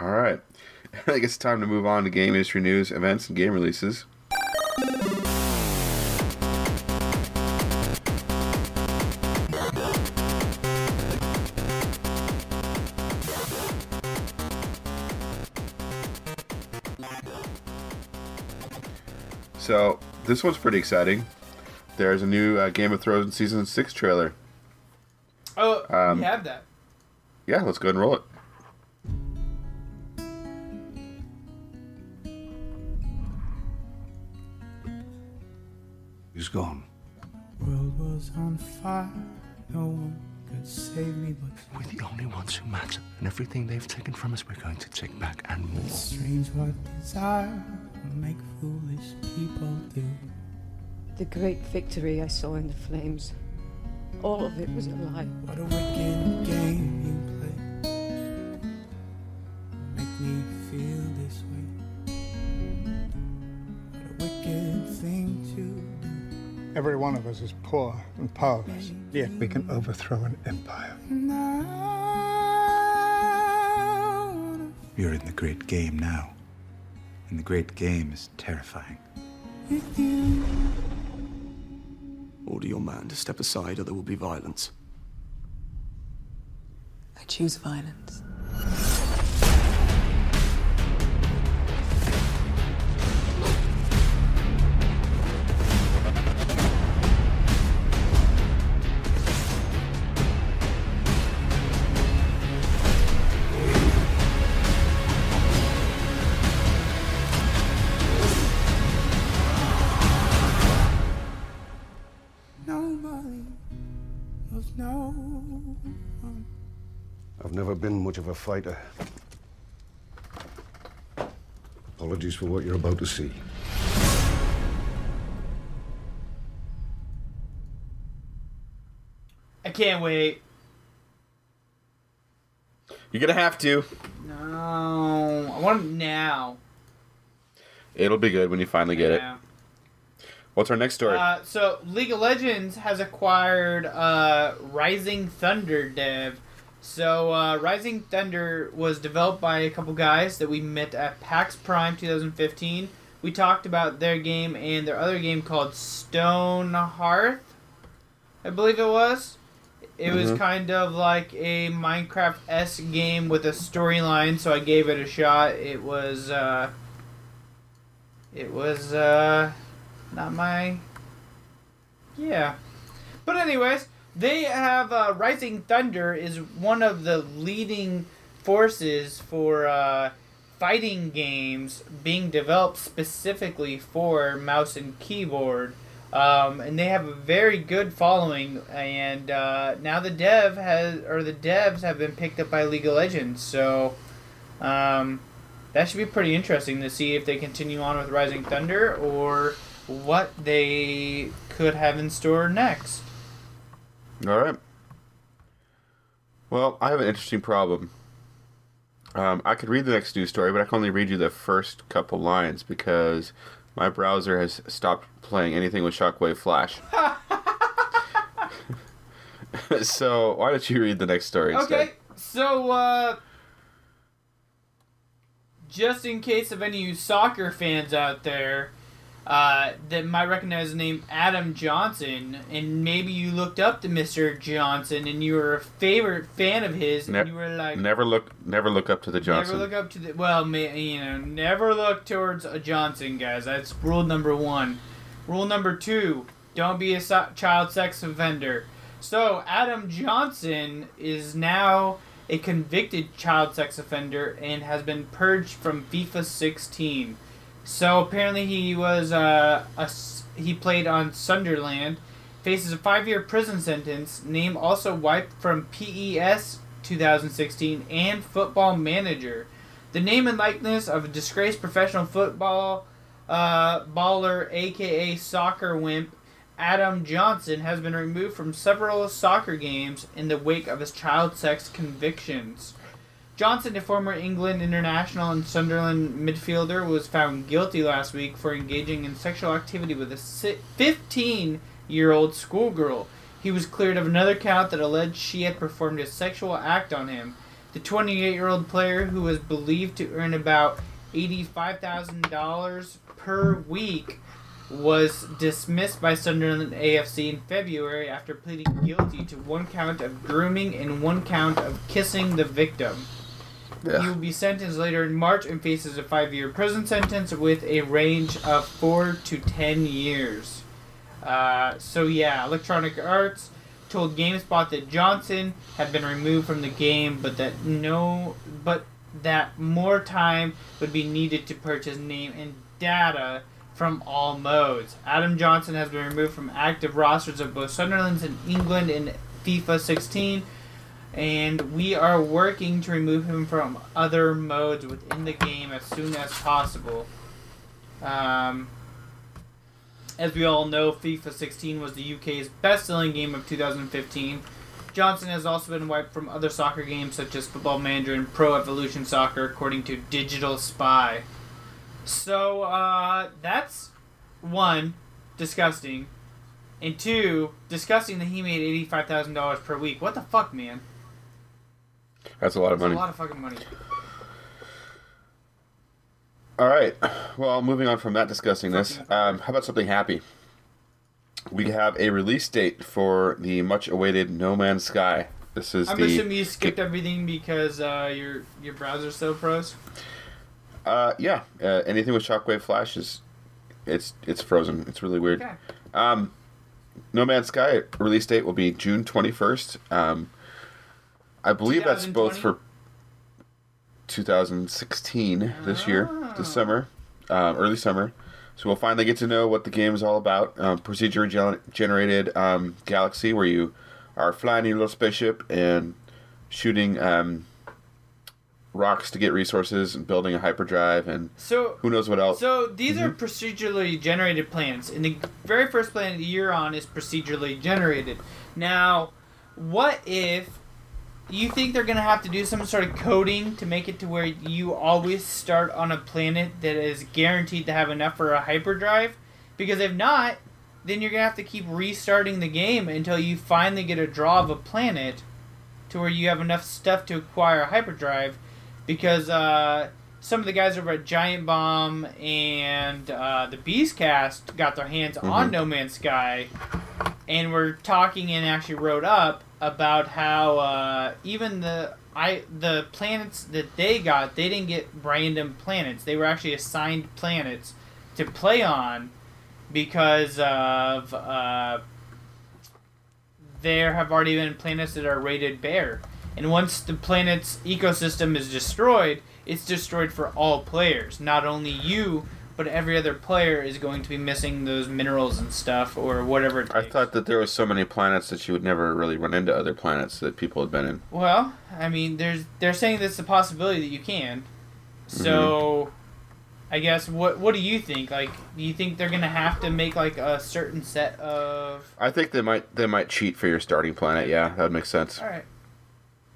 All right. I think it's time to move on to game industry news, events, and game releases. This one's pretty exciting. There's a new uh, Game of Thrones season six trailer. Oh, Um, we have that. Yeah, let's go ahead and roll it. He's gone. World was on fire, no one could save me but We're the only ones who matter, and everything they've taken from us, we're going to take back and more. it's strange what desire will make foolish people do. The great victory I saw in the flames. All of it was a lie. What a wicked game you play. Make me feel this way. What a wicked thing to do. Every one of us is poor and powerless, yet we can overthrow an empire. You're in the great game now. And the great game is terrifying. Order your man to step aside or there will be violence. I choose violence. Much of a fighter. Apologies for what you're about to see. I can't wait. You're gonna have to. No, I want it now. It'll be good when you finally get Yeah. it. What's our next story? Uh, so League of Legends has acquired uh, Rising Thunder dev. So uh, Rising Thunder was developed by a couple guys that we met at PAX Prime 2015. We talked about their game and their other game called Stonehearth, I believe it was. It was Mhm. kind of like a Minecraft s game with a storyline, so I gave it a shot. It was uh, it was uh, not my yeah. But anyways, they have uh, Rising Thunder is one of the leading forces for uh, fighting games being developed specifically for mouse and keyboard. Um, and they have a very good following, and uh, now the dev has or the devs have been picked up by League of Legends. So um, that should be pretty interesting to see if they continue on with Rising Thunder or what they could have in store next. All right. Well, I have an interesting problem. Um, I could read the next news story, but I can only read you the first couple lines because my browser has stopped playing anything with Shockwave Flash. so why don't you read the next story? Okay, so uh, just in case of any soccer fans out there uh, that might recognize the name Adam Johnson, and maybe you looked up to Mr. Johnson and you were a favorite fan of his, Ne- and you were like, never look, never look up to the Johnson. Never look up to the well, you know, never look towards a Johnson, guys. That's rule number one. Rule number two: don't be a so- child sex offender. So Adam Johnson is now a convicted child sex offender and has been purged from FIFA 16. So apparently he was uh, a he played on Sunderland, faces a five-year prison sentence. Name also wiped from PES 2016 and Football Manager. The name and likeness of a disgraced professional football uh, baller, aka soccer wimp, Adam Johnson, has been removed from several soccer games in the wake of his child sex convictions. Johnson, a former England international and Sunderland midfielder, was found guilty last week for engaging in sexual activity with a 15 year old schoolgirl. He was cleared of another count that alleged she had performed a sexual act on him. The 28 year old player, who was believed to earn about $85,000 per week, was dismissed by Sunderland AFC in February after pleading guilty to one count of grooming and one count of kissing the victim. He will be sentenced later in March and faces a five year prison sentence with a range of four to ten years. Uh, so, yeah, Electronic Arts told GameSpot that Johnson had been removed from the game, but that no, but that more time would be needed to purchase name and data from all modes. Adam Johnson has been removed from active rosters of both Sunderland's and England in FIFA 16, and we are working to remove him from other modes within the game as soon as possible. Um, as we all know, FIFA 16 was the UK's best-selling game of 2015. Johnson has also been wiped from other soccer games such as Football Manager and Pro Evolution Soccer, according to Digital Spy. So uh, that's one disgusting. And two, disgusting that he made eighty-five thousand dollars per week. What the fuck, man? That's a lot of That's money. a lot of fucking money. All right. Well, moving on from that disgustingness, um, how about something happy? We have a release date for the much-awaited No Man's Sky. This is I'm the assuming you skipped everything because uh, your your browser's so pros. Uh, yeah. Uh, anything with Shockwave Flash is, it's it's frozen. It's really weird. Okay. Um, No Man's Sky release date will be June twenty first. Um, I believe that's both for 2016 this year, Ah. this summer, um, early summer. So we'll finally get to know what the game is all about. Um, procedure gen- generated um, galaxy where you are flying your little spaceship and shooting um, rocks to get resources and building a hyperdrive and So who knows what else. So these are Mhm. procedurally generated planets, and the very first planet you're on is procedurally generated. Now, what if you think they're gonna have to do some sort of coding to make it to where you always start on a planet that is guaranteed to have enough for a hyperdrive? Because if not, then you're gonna have to keep restarting the game until you finally get a draw of a planet to where you have enough stuff to acquire a hyperdrive because uh, some of the guys over at Giant Bomb and uh, the Beastcast got their hands on Mhm. No Man's Sky and were talking and actually wrote up about how uh, even the I the planets that they got they didn't get random planets they were actually assigned planets to play on because of uh, there have already been planets that are rated bare. And once the planet's ecosystem is destroyed, it's destroyed for all players. Not only you, but every other player is going to be missing those minerals and stuff or whatever I thought that there was so many planets that you would never really run into other planets that people had been in. Well, I mean, there's they're saying there's a possibility that you can. So, I guess what what do you think? Like, do you think they're gonna have to make like a certain set of? I think they might they might cheat for your starting planet. Yeah, that would make sense. All right.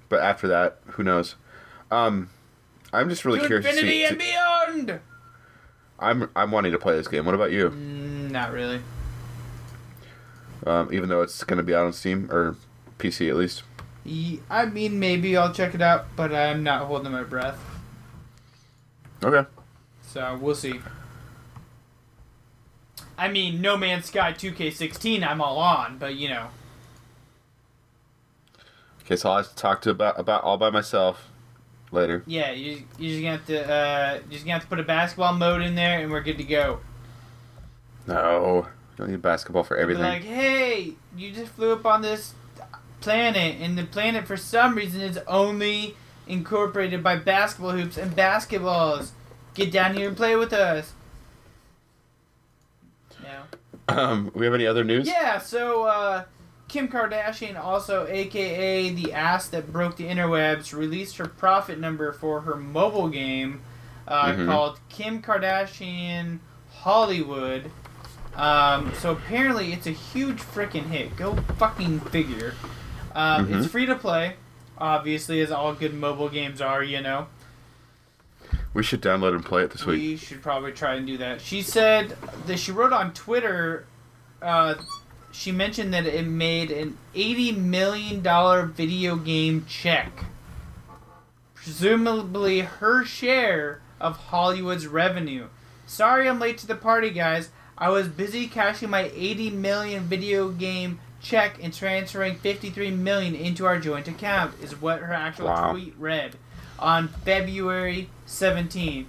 But after that, who knows? Um, I'm just really to curious to infinity see. and to- beyond. I'm I'm wanting to play this game. What about you? Mm, not really. Um, even though it's going to be out on Steam or PC at least. I mean, maybe I'll check it out, but I'm not holding my breath. Okay. So we'll see. I mean, No Man's Sky 2K16, I'm all on, but you know. Okay, so I'll have to talk to about about all by myself later. Yeah, you you just gonna have to uh, you're just gonna have to put a basketball mode in there, and we're good to go. No, you don't need basketball for everything. like, hey, you just flew up on this planet, and the planet for some reason is only incorporated by basketball hoops and basketballs. Get down here and play with us. No. Um, we have any other news? Yeah, so uh, Kim Kardashian, also aka the ass that broke the interwebs, released her profit number for her mobile game uh, Mhm. called Kim Kardashian Hollywood. Um, so apparently it's a huge freaking hit. Go fucking figure. Um, Mhm. It's free to play, obviously, as all good mobile games are, you know. We should download and play it this week. We should probably try and do that. She said that she wrote on Twitter. Uh, she mentioned that it made an eighty million dollar video game check, presumably her share of Hollywood's revenue. Sorry, I'm late to the party, guys. I was busy cashing my eighty million video game check and transferring fifty-three million into our joint account. Is what her actual Wow. tweet read on February 17th.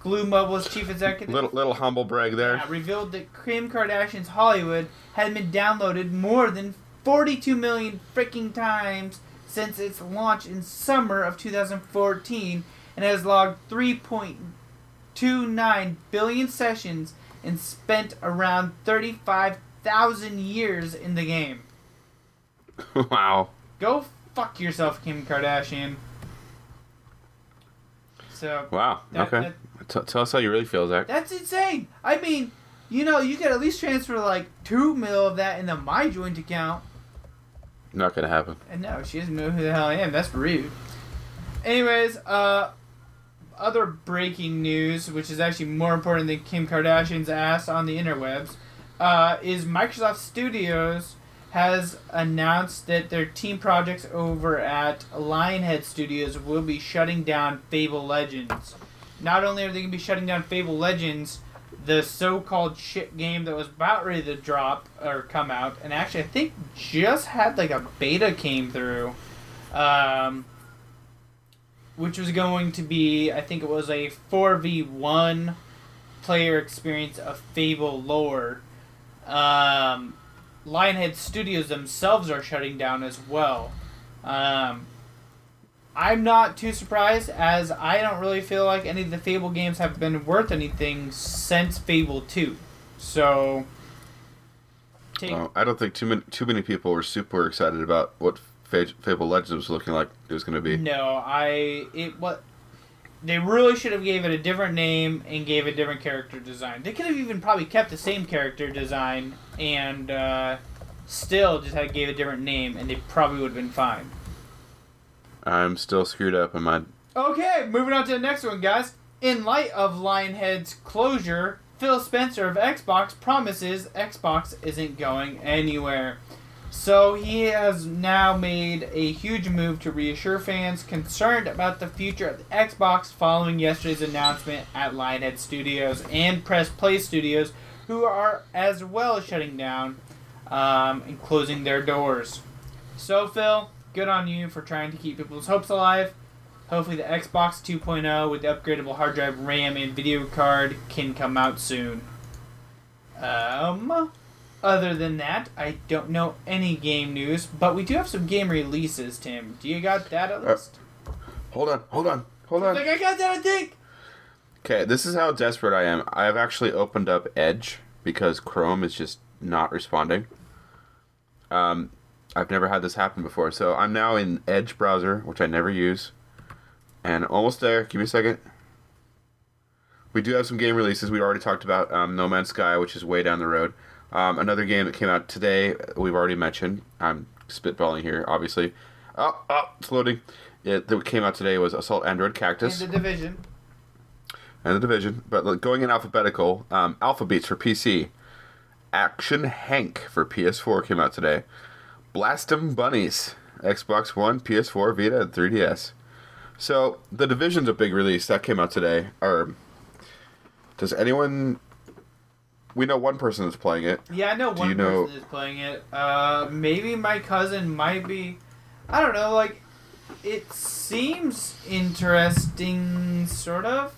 Glu Mobile's chief executive Little little humble brag there. yeah, revealed that Kim Kardashian's Hollywood had been downloaded more than 42 million freaking times since its launch in summer of 2014 and has logged 3.29 billion sessions and spent around 35,000 years in the game. wow. Go fuck yourself, Kim Kardashian. So Wow. That- okay. T- tell us how you really feel, Zach. That's insane. I mean, you know, you could at least transfer like two mil of that into my joint account. Not gonna happen. And no, she doesn't know who the hell I am. That's rude. Anyways, uh, other breaking news, which is actually more important than Kim Kardashian's ass on the interwebs. uh, is Microsoft Studios has announced that their team projects over at Lionhead Studios will be shutting down Fable Legends. Not only are they going to be shutting down Fable Legends, the so-called shit game that was about ready to drop or come out, and actually I think just had like a beta came through, um, which was going to be I think it was a four v one player experience of Fable lore. Um, Lionhead Studios themselves are shutting down as well. Um, I'm not too surprised, as I don't really feel like any of the Fable games have been worth anything since Fable 2. So, take, Oh, I don't think too many too many people were super excited about what Fa- Fable Legends was looking like it was going to be. no, I it what they really should have gave it a different name and gave a different character design. They could have even probably kept the same character design and uh, still just had gave a different name, and they probably would have been fine. I'm still screwed up in my. Okay, moving on to the next one, guys. In light of Lionhead's closure, Phil Spencer of Xbox promises Xbox isn't going anywhere. So he has now made a huge move to reassure fans concerned about the future of the Xbox following yesterday's announcement at Lionhead Studios and Press Play Studios, who are as well shutting down um, and closing their doors. So, Phil, good on you for trying to keep people's hopes alive. Hopefully, the Xbox 2.0 with the upgradable hard drive, RAM, and video card can come out soon. Um, other than that, I don't know any game news, but we do have some game releases. Tim, do you got that at Uh, least? Hold on, hold on, hold on. Like I got that, I think. Okay, this is how desperate I am. I have actually opened up Edge because Chrome is just not responding. Um, I've never had this happen before, so I'm now in Edge browser, which I never use, and almost there. Give me a second. We do have some game releases. We already talked about um, No Man's Sky, which is way down the road. Um, another game that came out today, we've already mentioned. I'm spitballing here, obviously. Oh, oh, it's loading. It that came out today was Assault Android Cactus And the division. and the division. But going in alphabetical, um, Alpha Beats for PC, Action Henk for PS4 came out today. Blast 'Em Bunnies, Xbox One, PS4, Vita, and 3DS. So the division's a big release that came out today. Or does anyone? We know one person is playing it. Yeah, I know Do one you know- person is playing it. Uh, maybe my cousin might be. I don't know. Like, it seems interesting, sort of.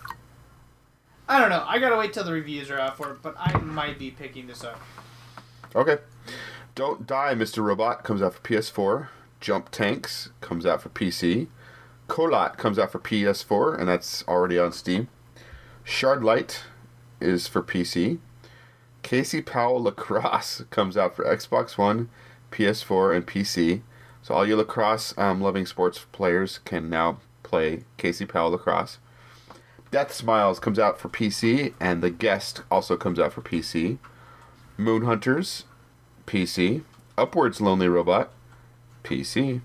I don't know. I gotta wait till the reviews are out for it, but I might be picking this up. Okay. Don't Die, Mr. Robot comes out for PS4. Jump Tanks comes out for PC. Kholat comes out for PS4, and that's already on Steam. Shardlight is for PC. Casey Powell Lacrosse comes out for Xbox One, PS4, and PC. So all you lacrosse um, loving sports players can now play Casey Powell Lacrosse. Deathsmiles comes out for PC, and The Guest also comes out for PC. Moon Hunters, PC. Upwards Lonely Robot, PC.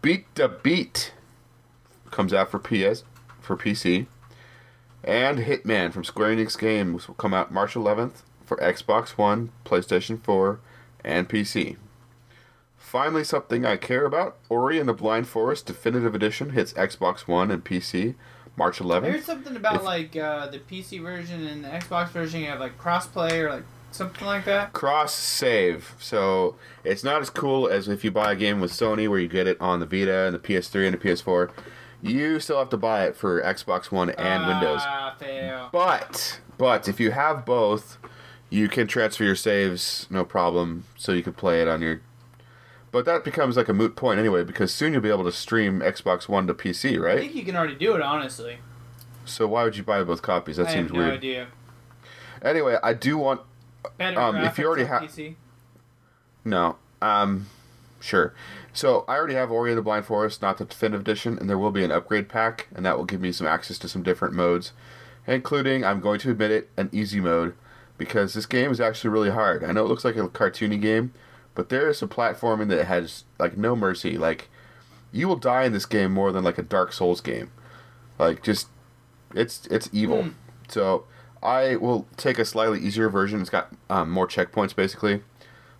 Beat the Beat comes out for PS for PC. And Hitman from Square Enix Games will come out March 11th for Xbox One, PlayStation 4, and PC. Finally, something I care about Ori and the Blind Forest Definitive Edition hits Xbox One and PC March 11th. I heard something about If- like uh, the PC version and the Xbox version. You have like crossplay or like something like that. cross save. So it's not as cool as if you buy a game with Sony where you get it on the Vita and the PS3 and the PS4. You still have to buy it for Xbox One and Windows. Ah, fail. But but if you have both, you can transfer your saves no problem so you can play it on your but that becomes like a moot point anyway because soon you'll be able to stream Xbox One to PC, right? I think you can already do it honestly. So why would you buy both copies? That I seems have no weird. idea. Anyway, I do want Better um if you already have PC. No. Um, sure. So I already have Ori and the Blind Forest, not the definitive edition, and there will be an upgrade pack, and that will give me some access to some different modes, including I'm going to admit it, an easy mode, because this game is actually really hard. I know it looks like a cartoony game, but there is some platforming that has like no mercy. Like you will die in this game more than like a Dark Souls game. Like just it's it's evil. Hmm. So I will take a slightly easier version. It's got um, more checkpoints basically,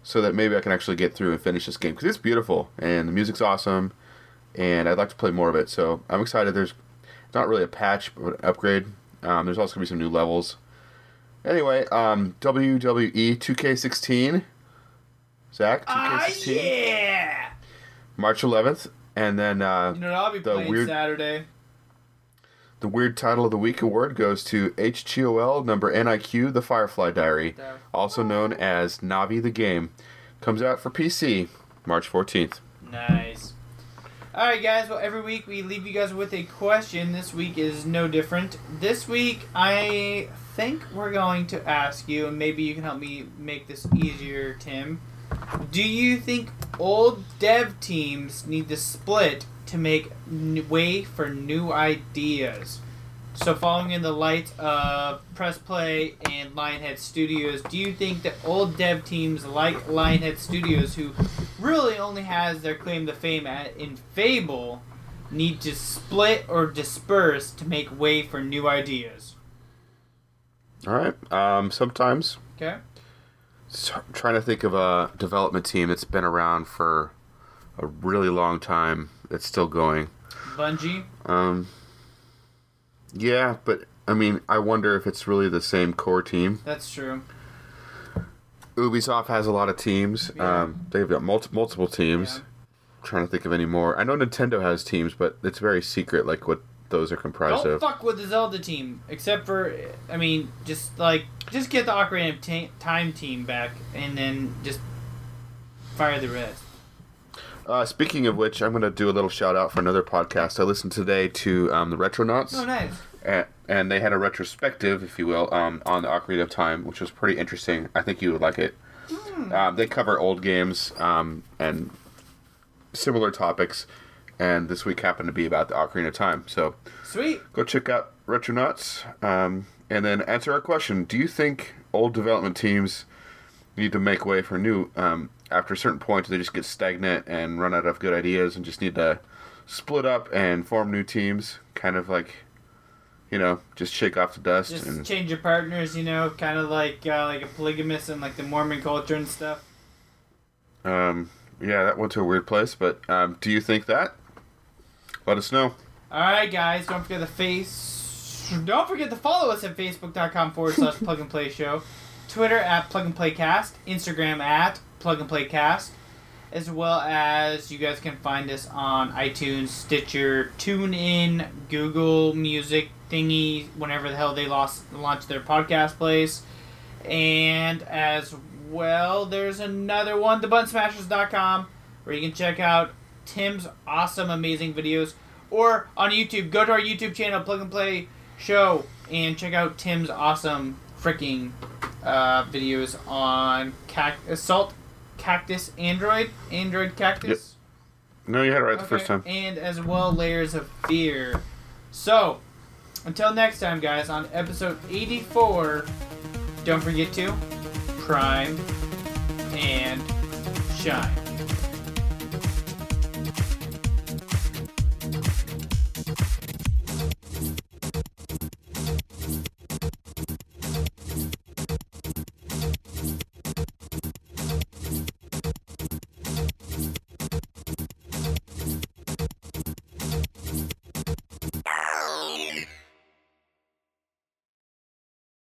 so that maybe I can actually get through and finish this game because it's beautiful and the music's awesome, and I'd like to play more of it. So I'm excited. There's not really a patch, but an upgrade. Um, there's also gonna be some new levels. Anyway, um, WWE 2K16. Zach, 2K16. Ah, yeah! March 11th, and then uh, You know I'll be the playing weird Saturday. The weird title of the week award goes to HGOL number NIQ The Firefly Diary, also known as Navi the Game. Comes out for PC March 14th. Nice. All right, guys. Well, every week we leave you guys with a question. This week is no different. This week, I think we're going to ask you, and maybe you can help me make this easier, Tim. Do you think old dev teams need to split to make n- way for new ideas? So, following in the light of Press Play and Lionhead Studios, do you think that old dev teams like Lionhead Studios, who really only has their claim to fame at, in Fable, need to split or disperse to make way for new ideas? All right. Um, sometimes Okay? Trying to think of a development team that's been around for a really long time that's still going. Bungie? Um, yeah, but I mean, I wonder if it's really the same core team. That's true. Ubisoft has a lot of teams. Um, they've got multi- multiple teams. Yeah. trying to think of any more. I know Nintendo has teams, but it's very secret, like what those are comprised Don't of. fuck with the Zelda team, except for, I mean, just like, just get the Ocarina of Ta- Time team back, and then just fire the rest. Uh, speaking of which, I'm going to do a little shout out for another podcast. I listened today to um, the Retronauts. Oh, nice. and, and they had a retrospective, if you will, um, on the Ocarina of Time, which was pretty interesting. I think you would like it. Um, they cover old games um, and similar topics, and this week happened to be about the Ocarina of Time. So Sweet. go check out Retronauts, um, and then answer our question: Do you think old development teams need to make way for new? Um, after a certain point, do they just get stagnant and run out of good ideas, and just need to split up and form new teams? Kind of like, you know, just shake off the dust Just and change your partners, you know, kind of like uh, like a polygamous and like the Mormon culture and stuff. um, yeah, that went to a weird place. But um, do you think that? Let us know. All right, guys, don't forget the face. Don't forget to follow us at facebook.com forward slash plug and play show, Twitter at plug and play cast, Instagram at plug and play cast, as well as you guys can find us on iTunes, Stitcher, TuneIn, Google Music thingy, whenever the hell they lost launch their podcast place, and as well, there's another one, thebuttonsmashers.com, where you can check out Tim's awesome, amazing videos. Or on YouTube, go to our YouTube channel, Plug and Play Show, and check out Tim's awesome freaking uh, videos on cac- Assault Cactus Android, Android Cactus. Yep. No, you had it right the first time. And as well, Layers of Fear. So, until next time, guys, on episode 84, don't forget to prime and shine.